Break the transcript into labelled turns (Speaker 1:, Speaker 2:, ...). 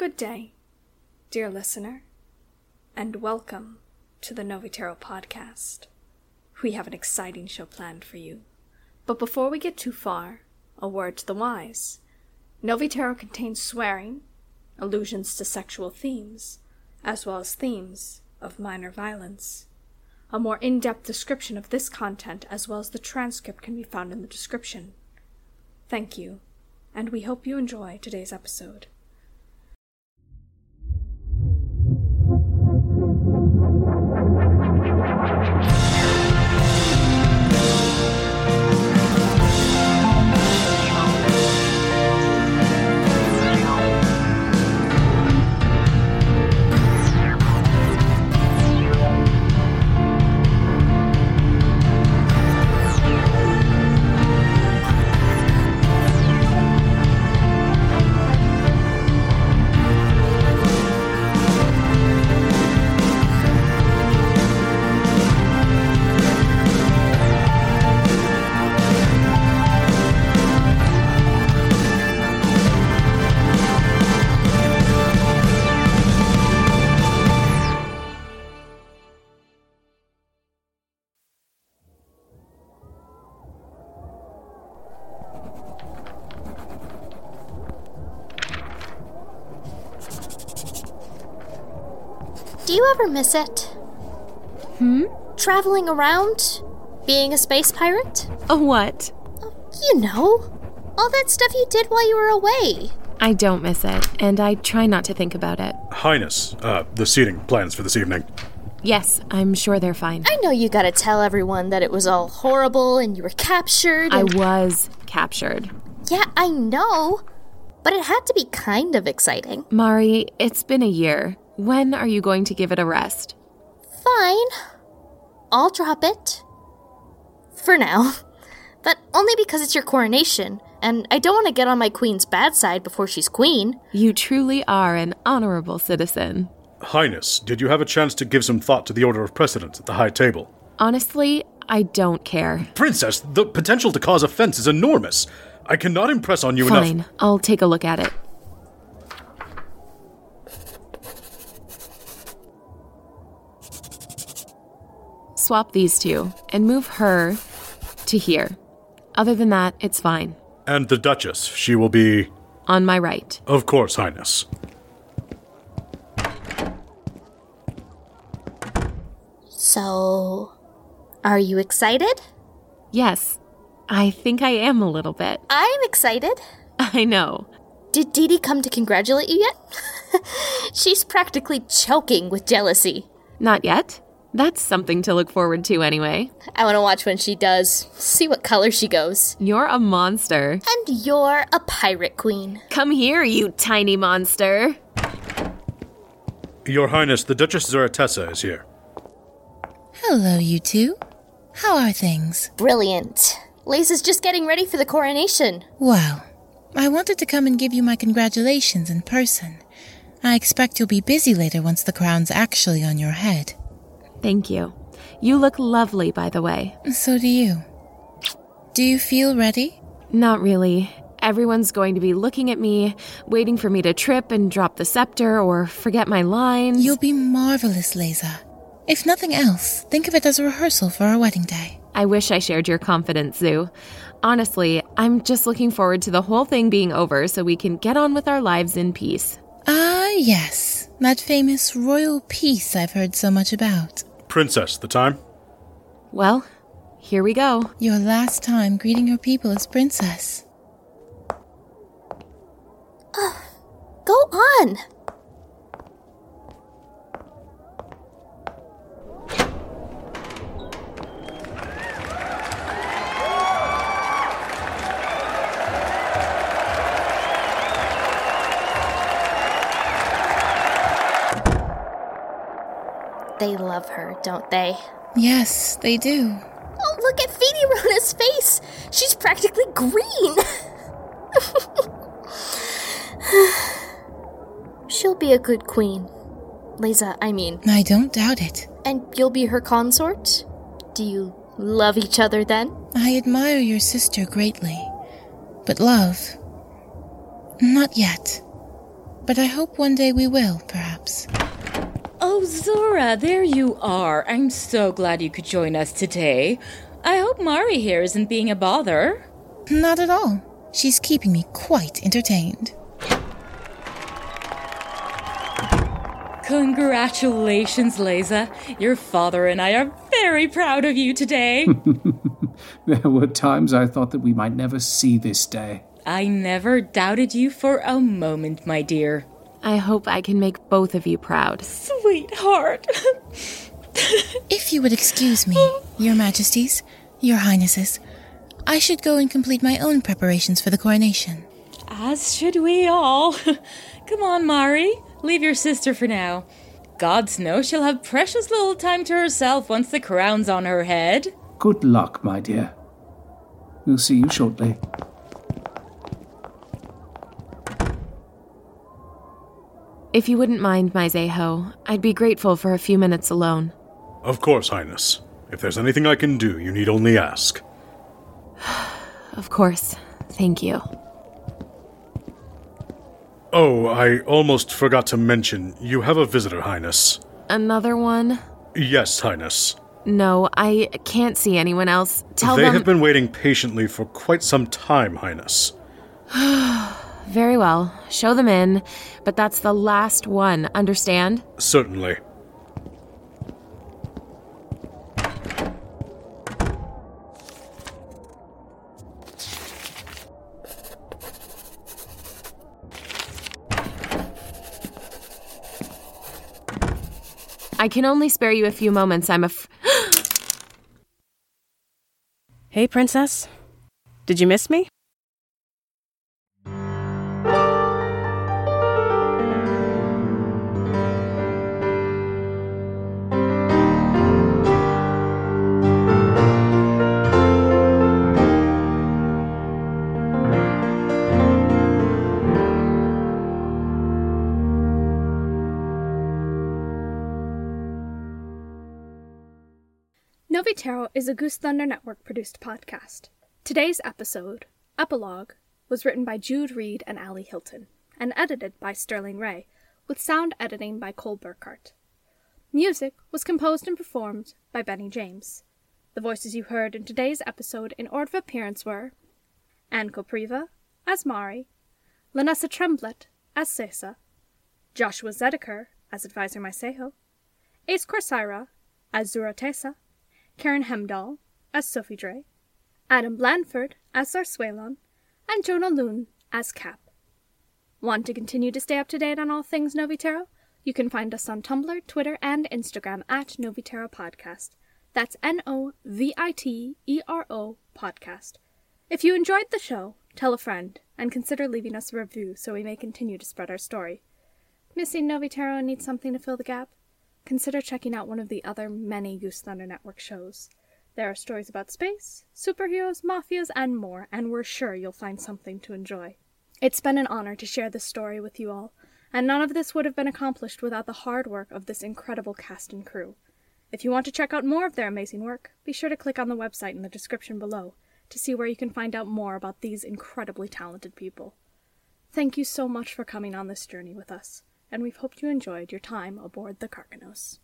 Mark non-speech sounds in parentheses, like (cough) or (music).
Speaker 1: Good day, dear listener, and welcome to the Novitero podcast. We have an exciting show planned for you. But before we get too far, a word to the wise. Novitero contains swearing, allusions to sexual themes, as well as themes of minor violence. A more in depth description of this content, as well as the transcript, can be found in the description. Thank you, and we hope you enjoy today's episode.
Speaker 2: Do you ever miss it?
Speaker 3: Hmm?
Speaker 2: Traveling around? Being a space pirate?
Speaker 3: A what?
Speaker 2: You know, all that stuff you did while you were away.
Speaker 3: I don't miss it, and I try not to think about it.
Speaker 4: Highness, uh, the seating plans for this evening.
Speaker 3: Yes, I'm sure they're fine.
Speaker 2: I know you gotta tell everyone that it was all horrible and you were captured.
Speaker 3: I
Speaker 2: and-
Speaker 3: was captured.
Speaker 2: yeah, I know. But it had to be kind of exciting.
Speaker 3: Mari, it's been a year. When are you going to give it a rest?
Speaker 2: Fine. I'll drop it. For now. (laughs) But only because it's your coronation, and I don't want to get on my queen's bad side before she's queen.
Speaker 3: You truly are an honorable citizen.
Speaker 4: Highness, did you have a chance to give some thought to the order of precedence at the high table?
Speaker 3: Honestly, I don't care.
Speaker 4: Princess, the potential to cause offense is enormous. I cannot impress on you
Speaker 3: Fine,
Speaker 4: enough.
Speaker 3: Fine, I'll take a look at it. Swap these two and move her to here. Other than that, it's fine.
Speaker 4: And the Duchess, she will be.
Speaker 3: On my right.
Speaker 4: Of course, Highness.
Speaker 2: So. Are you excited?
Speaker 3: Yes, I think I am a little bit.
Speaker 2: I'm excited. (laughs)
Speaker 3: I know.
Speaker 2: Did Dee Dee come to congratulate you yet? (laughs) She's practically choking with jealousy.
Speaker 3: Not yet. That's something to look forward to anyway.
Speaker 2: I want to watch when she does. See what color she goes.
Speaker 3: You're a monster.
Speaker 2: And you're a pirate queen.
Speaker 3: Come here, you tiny monster.
Speaker 4: Your Highness, the Duchess Zuratesa is here.
Speaker 5: Hello, you two. How are things?
Speaker 2: Brilliant. Lace is just getting ready for the coronation.
Speaker 5: Well, I wanted to come and give you my congratulations in person. I expect you'll be busy later once the crown's actually on your head.
Speaker 3: Thank you. You look lovely, by the way.
Speaker 5: So do you. Do you feel ready?
Speaker 3: Not really. Everyone's going to be looking at me, waiting for me to trip and drop the scepter or forget my lines.
Speaker 5: You'll be marvelous, Leza. If nothing else, think of it as a rehearsal for our wedding day.
Speaker 3: I wish I shared your confidence, Zoo. Honestly, I'm just looking forward to the whole thing being over so we can get on with our lives in peace.
Speaker 5: Ah, yes. That famous royal peace I've heard so much about.
Speaker 4: Princess, the time?
Speaker 3: Well, here we go.
Speaker 5: Your last time greeting your people as princess.
Speaker 2: Go on. They love her, don't they?
Speaker 5: Yes, they do.
Speaker 2: Oh, look at Phoebe Rona's face. She's practically green. (laughs) She'll be a good queen. Liza, I mean.
Speaker 5: I don't doubt it.
Speaker 2: And you'll be her consort? Do you love each other then?
Speaker 5: I admire your sister greatly. But love. Not yet. but I hope one day we will, perhaps.
Speaker 6: Oh, Zora, there you are. I'm so glad you could join us today. I hope Mari here isn't being a bother.
Speaker 5: Not at all. She's keeping me quite entertained.
Speaker 6: Congratulations, Leza. Your father and I are very proud of you today. (laughs)
Speaker 7: There were times I thought that we might never see this day.
Speaker 6: I never doubted you for a moment, my dear.
Speaker 3: I hope I can make both of you proud.
Speaker 6: Sweetheart. (laughs)
Speaker 5: If you would excuse me, Your Majesties, Your Highnesses, I should go and complete my own preparations for the coronation.
Speaker 6: As should we all. (laughs) Come on, Mari. Leave your sister for now. Gods know she'll have precious little time to herself once the crown's on her head.
Speaker 7: Good luck, my dear. We'll see you shortly.
Speaker 3: If you wouldn't mind, my Zeho, I'd be grateful for a few minutes alone.
Speaker 4: Of course, Highness. If there's anything I can do, you need only ask. (sighs)
Speaker 3: Of course. Thank you.
Speaker 4: Oh, I almost forgot to mention, you have a visitor, Highness.
Speaker 3: Another one?
Speaker 4: Yes, Highness.
Speaker 3: No, I can't see anyone else. Tell
Speaker 4: they
Speaker 3: them.
Speaker 4: They have been waiting patiently for quite some time, Highness. (sighs) (sighs)
Speaker 3: Very well. Show them in. But that's the last one, understand?
Speaker 4: Certainly.
Speaker 3: I can only spare you a few moments. I'm a. Af- (gasps)
Speaker 8: Hey, Princess. Did you miss me?
Speaker 1: Novitero is a Goose Thunder Network produced podcast. Today's episode, Epilogue, was written by Jude Reid and Ali Hylton, and edited by Sterling Rae, with sound editing by Cole Burkhardt. Music was composed and performed by Benny James. The voices you heard in today's episode in order of appearance were Anne Kopriva as Mari, Lanessa Tremblett as Cesa, Joshua Zediker as Advisor Maesejo, Ace Corsaira as Zuratesa, Karin Heimdahl as Sofodre, Adam Blanford as Zarzuelon, and Jona Lune as Cap. Want to continue to stay up to date on all things Novitero? You can find us on Tumblr, Twitter, and Instagram at Novitero Podcast. That's N O V I T E R O Podcast. If you enjoyed the show, tell a friend and consider leaving us a review so we may continue to spread our story. Missing Novitero and need something to fill the gap? Consider checking out one of the other many Goose Thunder Network shows. There are stories about space, superheroes, mafias, and more, and we're sure you'll find something to enjoy. It's been an honor to share this story with you all, and none of this would have been accomplished without the hard work of this incredible cast and crew. If you want to check out more of their amazing work, be sure to click on the website in the description below to see where you can find out more about these incredibly talented people. Thank you so much for coming on this journey with us, and we've hoped you enjoyed your time aboard the Carcanos.